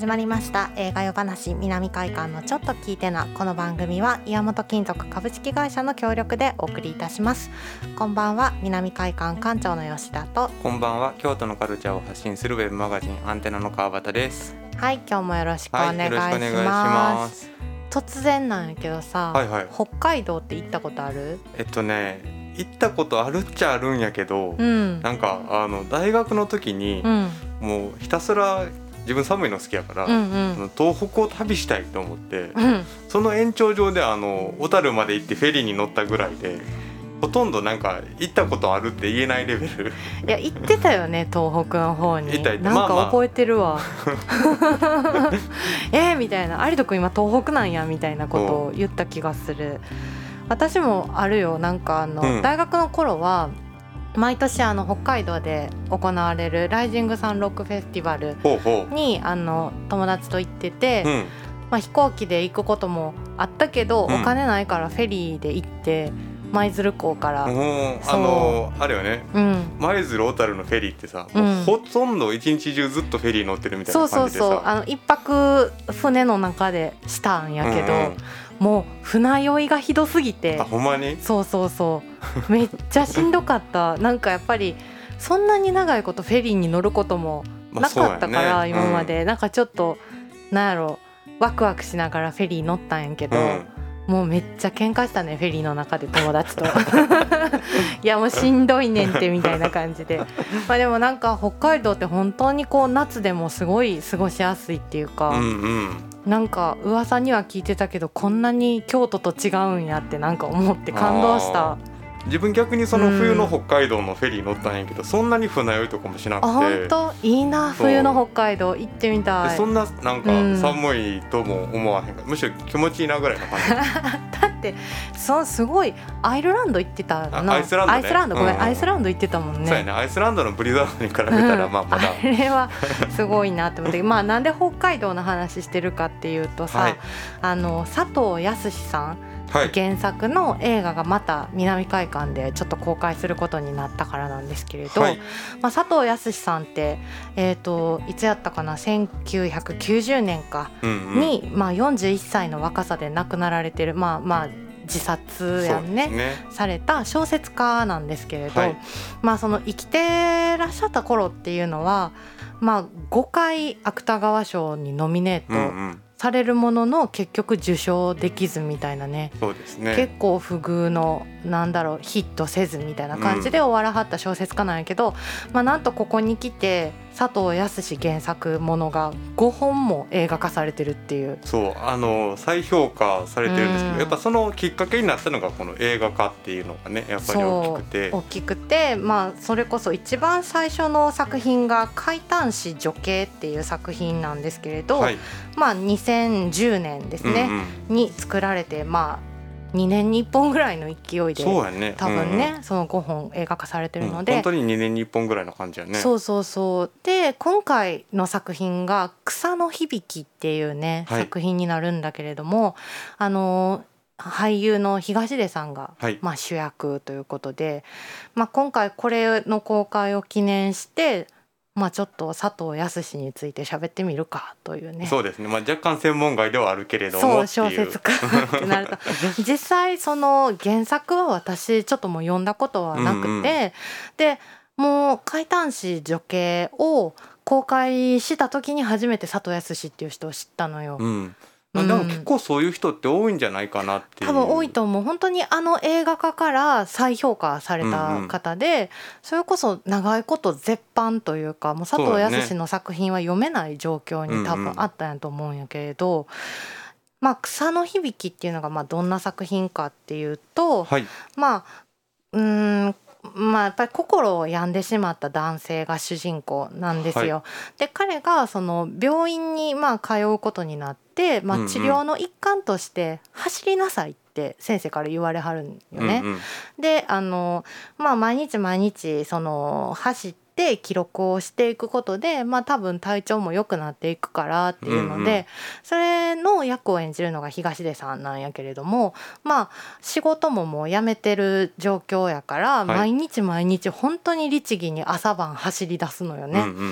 始まりました。映画夜話南海館のちょっと聞いてなこの番組は岩本金属株式会社の協力でお送りいたします。こんばんは南海館館長の吉田と。こんばんは京都のカルチャーを発信するウェブマガジンアンテナの川端です。はい今日もよろしくお願いします,、はい、ます。突然なんやけどさ、はいはい、北海道って行ったことある？えっとね行ったことあるっちゃあるんやけど、うん、なんかあの大学の時に、うん、もうひたすら自分寒いの好きやから、うんうん、東北を旅したいと思って、うん、その延長上であの小樽まで行ってフェリーに乗ったぐらいでほとんどなんか行ったことあるって言えないレベル。いや行ってたよね東北の方に。なんか覚えてるわ、まあまあ、えー、みたいな。有人君今東北なんやみたいなことを言った気がする。私もあるよ。なんかあの、うん、大学の頃は毎年あの北海道で行われるライジングサンロックフェスティバルにあの友達と行ってて、うん、まあ、飛行機で行くこともあったけど、うん、お金ないからフェリーで行って舞鶴港から。あのあれよね。舞鶴小樽のフェリーってさ、うん、ほとんど一日中ずっとフェリー乗ってるみたいな感じでさそうそうそうあの一泊船の中でしたんやけど、うんうんもう船酔いがひどすぎて。あほんまに？そうそうそう。めっちゃしんどかった。なんかやっぱりそんなに長いことフェリーに乗ることもなかったから、まあね、今まで、うん、なんかちょっとなんやろワクワクしながらフェリー乗ったんやけど、うん、もうめっちゃ喧嘩したねフェリーの中で友達と。いやもうしんどいねんってみたいな感じで。まあでもなんか北海道って本当にこう夏でもすごい過ごしやすいっていうか、うんうん。なんか噂には聞いてたけどこんなに京都と違うんやってなんか思って感動した自分逆にその冬の北海道のフェリー乗ったんやけど、うん、そんなに船酔いとかもしなくて。本当？いいな冬の北海道。行ってみたい。そんななんか寒いとも思わへんか、うん、むしろ気持ちいいなぐらいの感じ。だってそすごいアイルランド行ってたな。アイスランド、ね、アイスランド？ごめん、うん、アイスランド行ってたもんね。そうやねアイスランドのブリザードに比べたら、まあまだ。あれはすごいなって思って まあなんで北海道の話してるかっていうとさ、はい、あの佐藤康さん。はい、原作の映画がまた南海館でちょっと公開することになったからなんですけれど、はい、まあ、佐藤康さんって、えーと、いつやったかな？1990年かに、うんうん、まあ、41歳の若さで亡くなられてるまあまあ自殺やんね、ね、された小説家なんですけれど、はい、まあその生きてらっしゃった頃っていうのは、まあ、5回芥川賞にノミネート、されるものの結局受賞できずみたいなね。そうですね。結構不遇のなんだろうヒットせずみたいな感じで終わらはった小説家なんやけど、うん、まあなんとここに来て佐藤康原作ものが5本も映画化されてるっていう。そうあの再評価されてるんですけど、うん、やっぱそのきっかけになったのがこの映画化っていうのがねやっぱり大きくて。大きくてまあそれこそ一番最初の作品が「海胆子女系」っていう作品なんですけれど、はい、まあ2010年ですね、うんうん、に作られてまあ2年に1本ぐらいの勢いでそうやね。多分ね、うんその5本映画化されてるので、うん、本当に2年に1本ぐらいの感じやね。そうそうそう。で今回の作品が「草の響き」っていうね、はい、作品になるんだけれどもあの俳優の東出さんが、はい、まあ、主役ということで、まあ、今回これの公開を記念してまあちょっと佐藤康について喋ってみるかというね。そうですね、まあ、若干専門外ではあるけれどもそう。小説家 ってなると。実際その原作は私ちょっともう読んだことはなくて、うんうん、でもう「怪談師女系」を公開した時に初めて佐藤康っていう人を知ったのよ。うんまあ、でも結構そういう人って多いんじゃないかなっていう、多分多いと思う。本当にあの映画化から再評価された方で、うんうん、それこそ長いこと絶版というかもう佐藤康の作品は読めない状況に多分あったんやと思うんやけれど、うんうん、まあ「草の響き」っていうのがまあどんな作品かっていうと、はい、まあうんまあ、やっぱり心を病んでしまった男性が主人公なんですよ。はい、で彼がその病院にまあ通うことになって、まあ、治療の一環として走りなさいって先生から言われはるんよね。うんうん、であの、まあ、毎日毎日その走ってって記録をしていくことでまあ多分体調も良くなっていくからっていうので、うんうん、それの役を演じるのが東出さんなんやけれどもまあ仕事ももう辞めてる状況やから、毎日毎日本当に律儀に朝晩走り出すのよね。うんうんう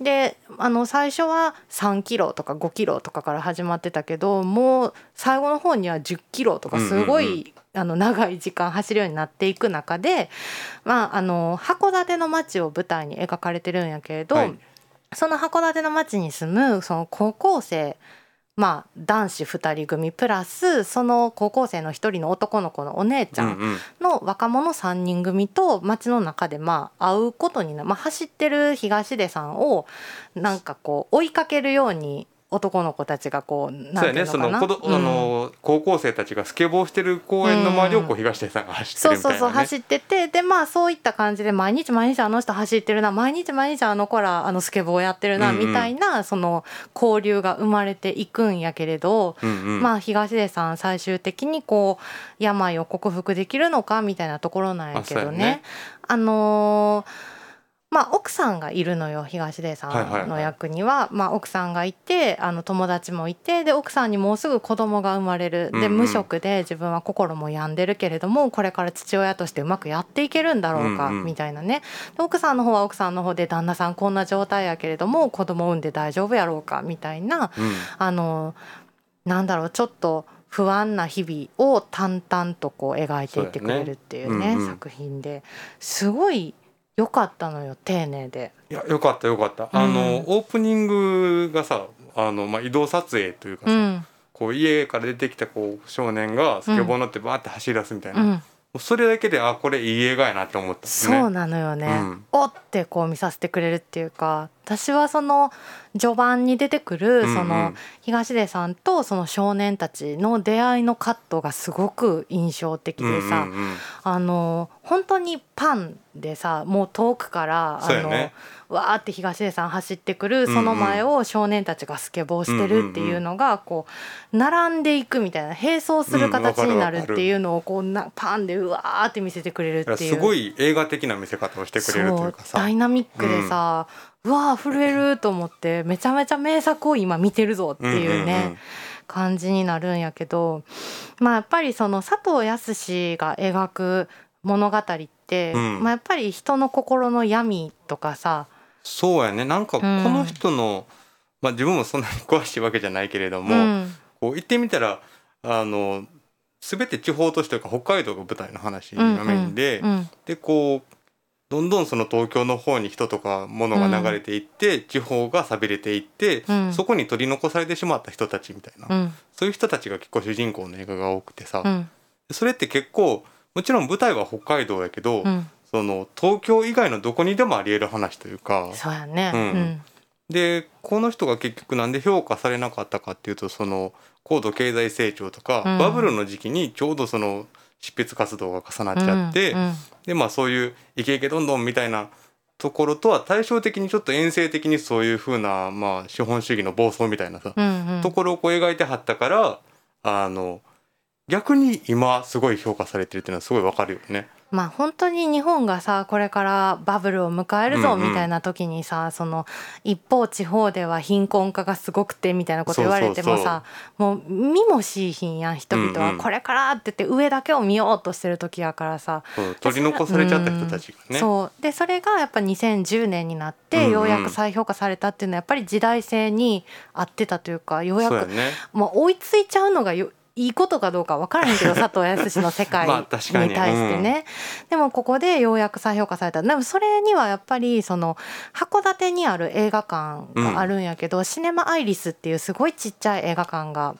ん、であの最初は3キロとか5キロとかから始まってたけどもう最後の方には10キロとかすごい、あの長い時間走るようになっていく中で、まあ、あの函館の街を舞台に描かれてるんやけれど、はい、その函館の町に住むその高校生まあ、男子2人組プラスその高校生の1人の男の子のお姉ちゃんの若者3人組と街の中でまあ会うことにな、まあ、走ってる東出さんをなんかこう追いかけるように男の子たちがこうそうやねその子ど、うん、あの高校生たちがスケボーしてる公園の周りをこう東出さんが走ってるみたいな、ね、そうそうそう走っててでまあそういった感じで毎日毎日あの人走ってるな毎日毎日あの子らあのスケボーやってるな、みたいなその交流が生まれていくんやけれど、うんうん、まあ東出さん最終的にこう病を克服できるのかみたいなところなんやけどね。あね。あのーまあ、奥さんがいるのよ東出さんの役には,、まあ、奥さんがいてあの友達もいてで奥さんにもうすぐ子供が生まれる。で、無職で自分は心も病んでるけれどもこれから父親としてうまくやっていけるんだろうか、みたいなね。で奥さんの方は奥さんの方で旦那さんこんな状態やけれども子供産んで大丈夫やろうかみたいな、うん、あのなんだろうちょっと不安な日々を淡々とこう描いていってくれるっていうね、作品で。すごい良かったのよ丁寧で。いや良かった良かった、うん、あのオープニングがさあの、まあ、移動撮影というかさ、うん、こう家から出てきたこう少年がスケボー乗ってバーって走り出すみたいな、うん、それだけであこれいい映画やなって思った、ね、そうなのよね、うん、おってこう見させてくれるっていうか私はその序盤に出てくるその東出さんとその少年たちの出会いのカットがすごく印象的でさ、あの本当にパンでさもう遠くからあの、ね、わーって東出さん走ってくるその前を少年たちがスケボーしてるっていうのがこう並んでいくみたいな並走する形になるっていうのをこうなパンでうわーって見せてくれるっていう。すごい映画的な見せ方をしてくれるというかさ。ダイナミックでさ、うん、うわー震えると思ってめちゃめちゃ名作を今見てるぞっていうね、うんうんうん。感じになるんやけどまあやっぱりその佐藤康が描く物語って、うん、まあ、やっぱり人の心の闇とかさそうやね。なんかこの人の、うん、まあ自分もそんなに詳しいわけじゃないけれども、うん、こう言ってみたらあの全て地方都市というか北海道が舞台の話がメインで、うんうん、でこうどんどんその東京の方に人とか物が流れていって、うん、地方が寂れていって、うん、そこに取り残されてしまった人たちみたいな、うん、そういう人たちが結構主人公の映画が多くてさ、それって結構もちろん舞台は北海道やけど、その東京以外のどこにでもありえる話というか。そうやね、うん、でこの人が結局なんで評価されなかったかっていうとその高度経済成長とか、うん、バブルの時期にちょうどその執筆活動が重なっちゃって、うんうん、でまあそういうイケイケどんどんみたいなところとは対照的にちょっと遠征的にそういうふうな、まあ、資本主義の暴走みたいなさ、うんうん、ところをこう描いてはったからあの逆に今すごい評価されてるっていうのはすごいわかるよね。まあ本当に日本がさこれからバブルを迎えるぞみたいな時にさ、うんうん、その一方地方では貧困化がすごくてみたいなこと言われてもさもう見もしいひんやん人々はこれからって言って上だけを見ようとしてる時やからさ、うん、取り残されちゃった人たちがね。うん、そう。でそれがやっぱ2010年になってようやく再評価されたっていうのはやっぱり時代性に合ってたというかようやく、ね、まあ、追いついちゃうのがよいいことかどうか分からへんけど佐藤康の世界に。対してね、うん、でもここでようやく再評価された。でもそれにはやっぱりその函館にある映画館があるんやけど、うん、シネマアイリスっていうすごいちっちゃい映画館が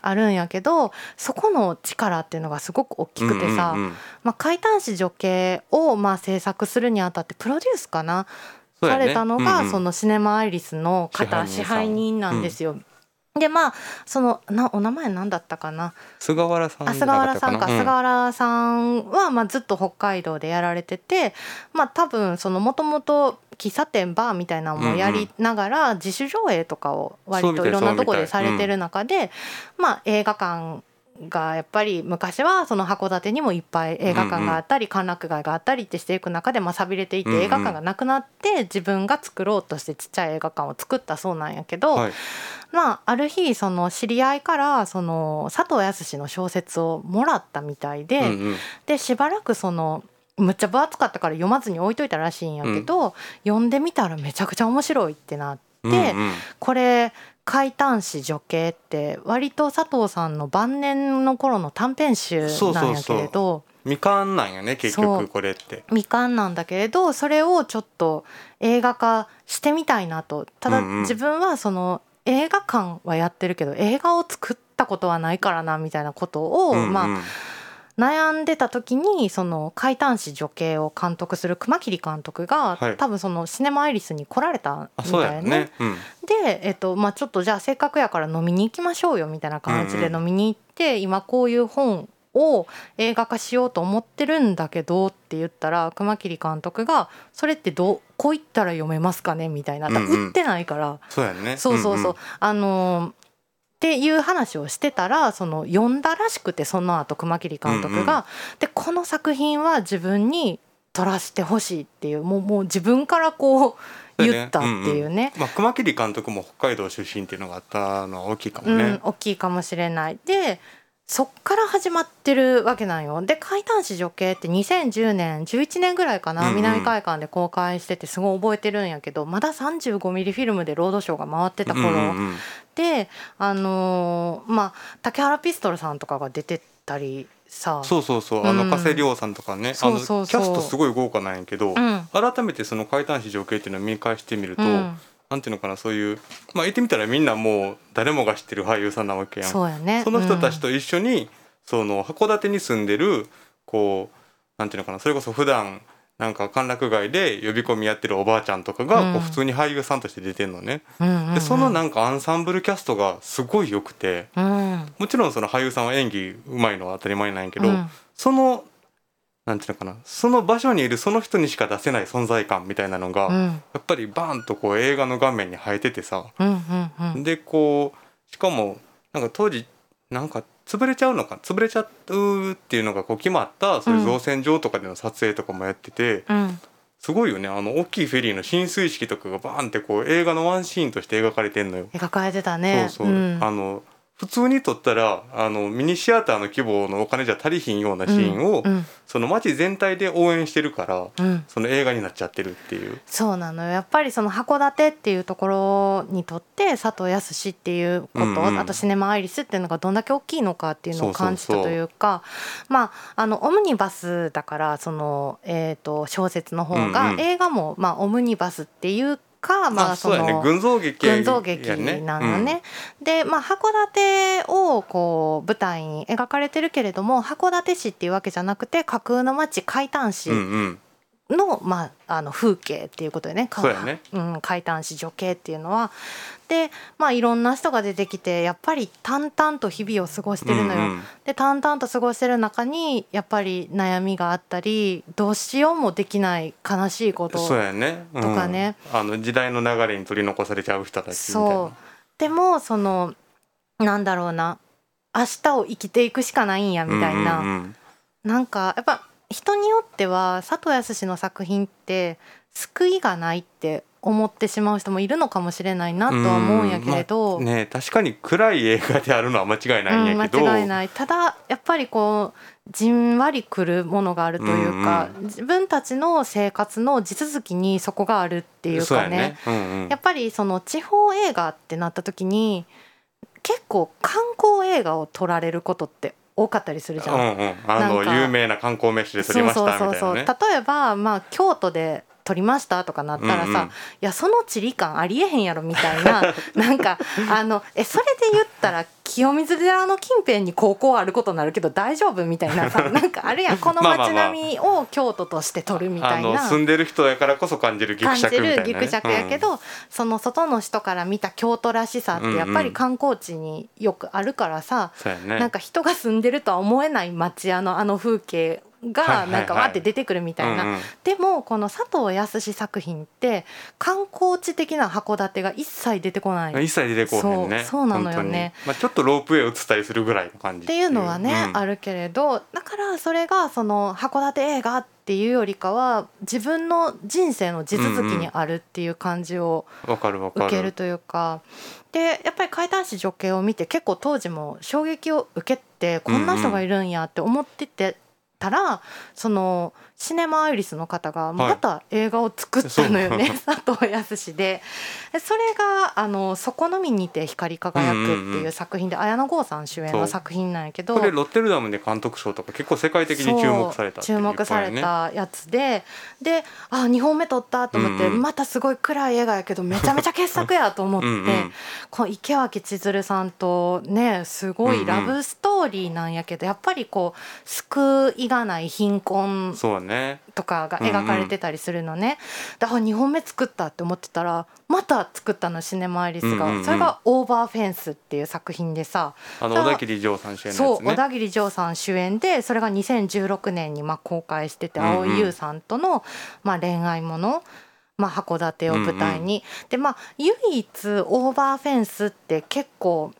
あるんやけど、はい、そこの力っていうのがすごく大きくてさ、うんうんうん、まあ、怪談師女系をまあ制作するにあたってプロデュースかな、ね、されたのが、そのシネマアイリスの方支配人なんですよ。でまあそのなお名前何だったかな？菅原さんあ菅原さんか、うん、菅原さんは、まあ、ずっと北海道でやられててまあ多分そのもともと喫茶店バーみたいなのもやりながら、自主上映とかを割といろんなとこでされてる中で、まあ映画館がやっぱり昔はその函館にもいっぱい映画館があったり歓楽街があったりってしていく中でまあ寂れていて映画館がなくなって自分が作ろうとしてちっちゃい映画館を作ったそうなんやけど、まあある日その知り合いからその佐藤康の小説をもらったみたいで、でしばらくそのむっちゃ分厚かったから読まずに置いといたらしいんやけど、読んでみたらめちゃくちゃ面白いってなって、これ怪談師女系って割と佐藤さんの晩年の頃の短編集なんやけれど。未完なんやね結局これって。未完なんだけれどそれをちょっと映画化してみたいなと。ただ自分はその映画館はやってるけど映画を作ったことはないからなみたいなことを、うんうん、まあ悩んでた時にその「怪談師女系」を監督する熊切監督が、はい、多分そのシネマアイリスに来られたみたいね。ね。うん、で、えっとまあ、ちょっとじゃあせっかくやから飲みに行きましょうよみたいな感じで飲みに行って、うんうん、今こういう本を映画化しようと思ってるんだけどって言ったら熊切監督が「それってどこう言ったら読めますかね?」みたいな、うんうん、売ってないから。そうやね。そうそうそう、うんうん、あのっていう話をしてたらその読んだらしくてその後熊切監督が、でこの作品は自分に撮らせてほしいっていうもうもう自分からこう言ったっていうね、うんうん、まあ、熊切監督も北海道出身っていうのがあったのは大きいかもね、うん、大きいかもしれない。でそっから始まってるわけなんよ。で「怪談師女系」って2010年11年ぐらいかな、うんうん、南海館で公開しててすごい覚えてるんやけどまだ35ミリフィルムでロードショーが回ってた頃、うんうん、であのー、まあ竹原ピストルさんとかが出てたりさ。そうそうそう。あの加瀬亮さんとかね、キャストすごい豪華なんやけど、うん、改めてその「怪談師女系」っていうのを見返してみると、うんなんていうのかなそういうまあ言ってみたらみんなもう誰もが知ってる俳優さんなわけやん。そうや、ね、その人たちと一緒に、うん、その函館に住んでるこうなんていうのかなそれこそ普段なんか歓楽街で呼び込みやってるおばあちゃんとかがこう普通に俳優さんとして出てんのね、うん、でそのなんかアンサンブルキャストがすごい良くて、うん、もちろんその俳優さんは演技うまいのは当たり前なんやけど、うん、そのなんていうのかな。その場所にいるその人にしか出せない存在感みたいなのが、うん、やっぱりバーンとこう映画の画面に映えててさ、うんうんうん、でこうしかもなんか当時なんか潰れちゃうのか潰れちゃうっていうのがこう決まったそういう造船場とかでの撮影とかもやってて、うん、すごいよね。あの大きいフェリーの進水式とかがバーンってこう映画のワンシーンとして描かれてんのよ。描かれてたね。そうそう、うん、あの普通に撮ったらあのミニシアターの規模のお金じゃ足りひんようなシーンを、うんうん、その街全体で応援してるから、うん、その映画になっちゃってるっていう。そうなのよ。やっぱりその函館っていうところにとって佐藤康っていうこと、うんうん、あとシネマアイリスっていうのがどんだけ大きいのかっていうのを感じたというかまああのオムニバスだからその、えーと、小説の方が、うんうん、映画も、まあ、オムニバスっていうか、まあその、ね、群像劇、群像劇なのね。うん、で、まあ、函館をこう舞台に描かれてるけれども函館市っていうわけじゃなくて架空の町海丹市の,、まあ、あの風景っていうことでねそうやね、うん、海胆市女系っていうのは。でまあいろんな人が出てきてやっぱり淡々と日々を過ごしてるのよ。うんうん、で淡々と過ごしてる中にやっぱり悩みがあったりどうしようもできない悲しいこととかね。うん、あの時代の流れに取り残されちゃう人たちそう。でもそのなんだろうな。明日を生きていくしかないんやみたいな、うんうん、なんかやっぱ人によっては佐藤康の作品って救いがないって思ってしまう人もいるのかもしれないなとは思うんやけれど、まあ、ね確かに暗い映画であるのは間違いないんやけど、うん、間違いない。ただやっぱりこうじんわりくるものがあるというか、うんうん、自分たちの生活の地続きにそこがあるっていうかね、ね。うんうん、やっぱりその地方映画ってなった時に結構観光映画を撮られることって多かったりするじゃん。うんうん、あの有名な観光名所で撮りましたみたいな、ね、そうそうそう。例えばまあ京都で取りましたとかなったらさ、うんうん、いやその地理感ありえへんやろみたいな なんかあのえそれで言ったら清水寺の近辺に高校あることになるけど大丈夫みたいなさ なんかあるやん。この街並みを京都として取るみたいな、まあまあ、住んでる人やからこそ感じるギクシャクね、ギクシャクやけど、うん、その外の人から見た京都らしさってやっぱり観光地によくあるからさ、うんうん、なんか人が住んでるとは思えない町屋のあの風景がなんかわって出てくるみたいな、でもこの佐藤康作品って観光地的な函館が一切出てこない。一切出てこないね。そうなのよね、まあ、ちょっとロープウェイを映ったりするぐらいの感じっていう。のはね、うん、あるけれどだからそれがその函館映画っていうよりかは自分の人生の地続きにあるっていう感じを受けるというか。でやっぱり怪談師女系を見て結構当時も衝撃を受けてこんな人がいるんやって思っててたらそのシネマアイリスの方がまた映画を作ったのよね、はい、佐藤康で。それがあの「そこのみにて光り輝く」っていう作品で、綾野剛さん主演の作品なんやけど。これロッテルダムで監督賞とか結構世界的に注目された、ね、注目されたやつで。であ2本目撮ったと思って、うんうん、またすごい暗い映画やけどめちゃめちゃ傑作やと思って。うん、この池脇千鶴さんとねすごいラブストーリーなんやけどやっぱりこう救いがない貧困そうね。とかが描かれてたりするのね、うんうん、だから2本目作ったって思ってたらまた作ったのシネマアイリスが、うんうんうん、それが「オーバーフェンス」っていう作品でさ。あの小田切丈さん主演小田切丈さん主演でそれが2016年にまあ公開してて蒼井優さんとのまあ恋愛もの、まあ、函館を舞台に、うんうん、でまあ唯一「オーバーフェンス」って結構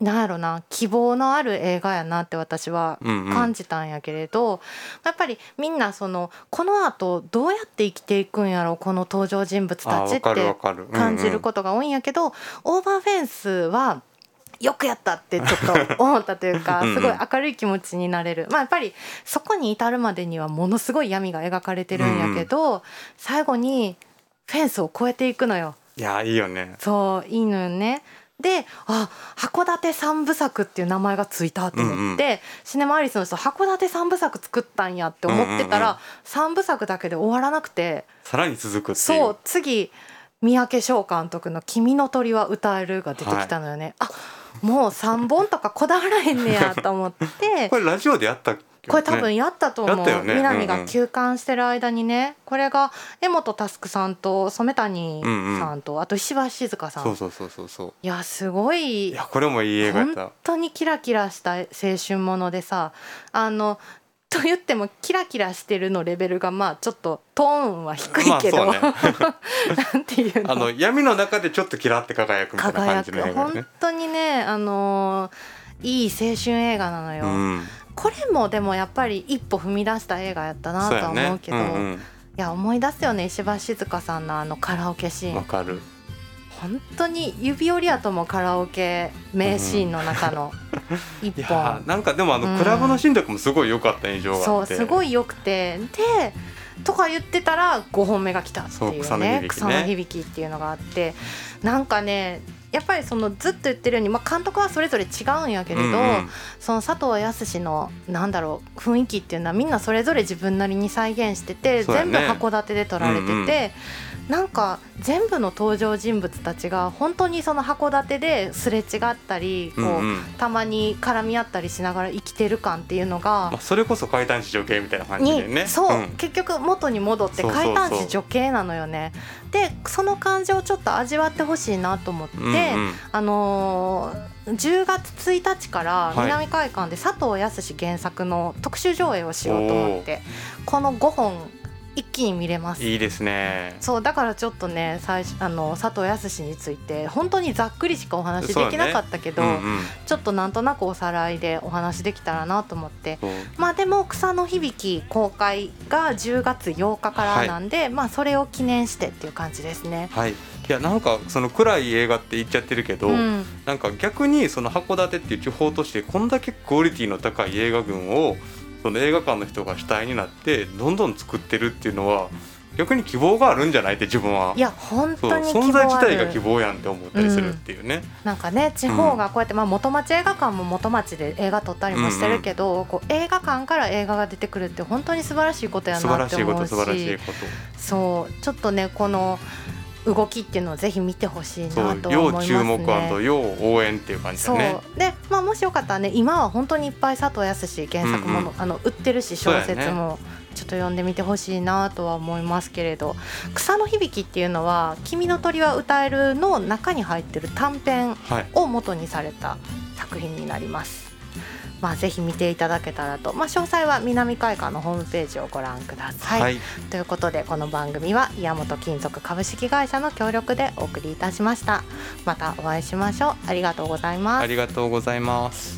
なんやろな希望のある映画やなって私は感じたんやけれど、うんうん、やっぱりみんなそのこのあとどうやって生きていくんやろこの登場人物たちって感じることが多いんやけど、うんうん、オーバーフェンスはよくやったってちょっと思ったというかすごい明るい気持ちになれる。まあやっぱりそこに至るまでにはものすごい闇が描かれてるんやけど、最後にフェンスを越えていくのよ。いやいいよね。そういいのよねであ函館三部作っていう名前がついたと思って、うんうん、シネマアリスの人函館三部作作ったんやって思ってたら、三、うんうん、部作だけで終わらなくてさらに続くそう次三宅翔監督の「君の鳥は歌える」が出てきたのよね、はい、あもう3本とかこだわらへんねやと思って。これラジオでやったこれ多分やったと思う、ね、南が休館してる間にね。これが江本佑さんと染谷さんと、うんうん、あと石橋静香さん。そうそうそうそうそう。いやすごい。いやこれもいい映画本当にキラキラした青春ものでさあのと言ってもキラキラしてるのレベルがまあちょっとトーンは低いけど、まあね、なんていうの。あの闇の中でちょっとキラって輝くみたいな感じの映画、ね、本当にねあのー、いい青春映画なのよ、うんこれもでもやっぱり一歩踏み出した映画やったなとは思うけど、ねうんうん、いや思い出すよね。石橋静香さんのあのカラオケシーン。わかる本当に指折り跡もカラオケ名シーンの中の一本、うん、なんかでもあのクラブのシーンとかもすごい良かった印象がそうすごい良くて。でとか言ってたら5本目が来たっていうね。草の響きっていうのがあって。なんかねやっぱりそのずっと言ってるように、まあ、監督はそれぞれ違うんやけれど、うんうん、その佐藤康のなんだろう雰囲気っていうのはみんなそれぞれ自分なりに再現してて、ね、全部函館で撮られてて、うんうん、なんか全部の登場人物たちが本当にその函館ですれ違ったりこう、うんうん、たまに絡み合ったりしながら生きてる感っていうのが、まあ、それこそ怪談師女系みたいな感じでね。そう、うん、結局元に戻って怪談師女系なのよね。でその感じをちょっと味わってほしいなと思って、うんうん、あのー、10月1日から南海館で佐藤康原作の特集上映をしようと思って、この5本一気に見れます。いいですね。そうだからちょっとね最初あの佐藤康について本当にざっくりしかお話できなかったけど、ね。うんうん、ちょっとなんとなくおさらいでお話できたらなと思って。まあでも草の響き公開が10月8日からなんで、はい、まあそれを記念してっていう感じですね。はい。いやなんかその暗い映画って言っちゃってるけど、うん、なんか逆にその函館っていう地方としてこんだけクオリティの高い映画群をその映画館の人が主体になってどんどん作ってるっていうのは逆に希望があるんじゃないって自分は。いや本当に存在自体が希望やんって思ったりするっていうね、うん、なんかね地方がこうやって、まあ、元町映画館も元町で映画撮ったりもしてるけど、うん。うん、こう映画館から映画が出てくるって本当に素晴らしいことやなって思うし。素晴らしいこと。そうちょっとねこの動きっていうのをぜひ見てほしいなと思いますね。要注目要応援っていう感じでね。で、まあもしよかったらね今は本当にいっぱい佐藤康原作もの、うんうん、あの売ってるし小説も。ちょっと読んでみてほしいなとは思いますけれど「草の響き」っていうのは「君の鳥は歌える」の中に入ってる短編を元にされた作品になります。まあ、ぜひ見ていただけたらと、まあ、詳細は南海館のホームページをご覧ください。はい、ということでこの番組は岩本金属株式会社の協力でお送りいたしました。またお会いしましょう。ありがとうございます。ありがとうございます。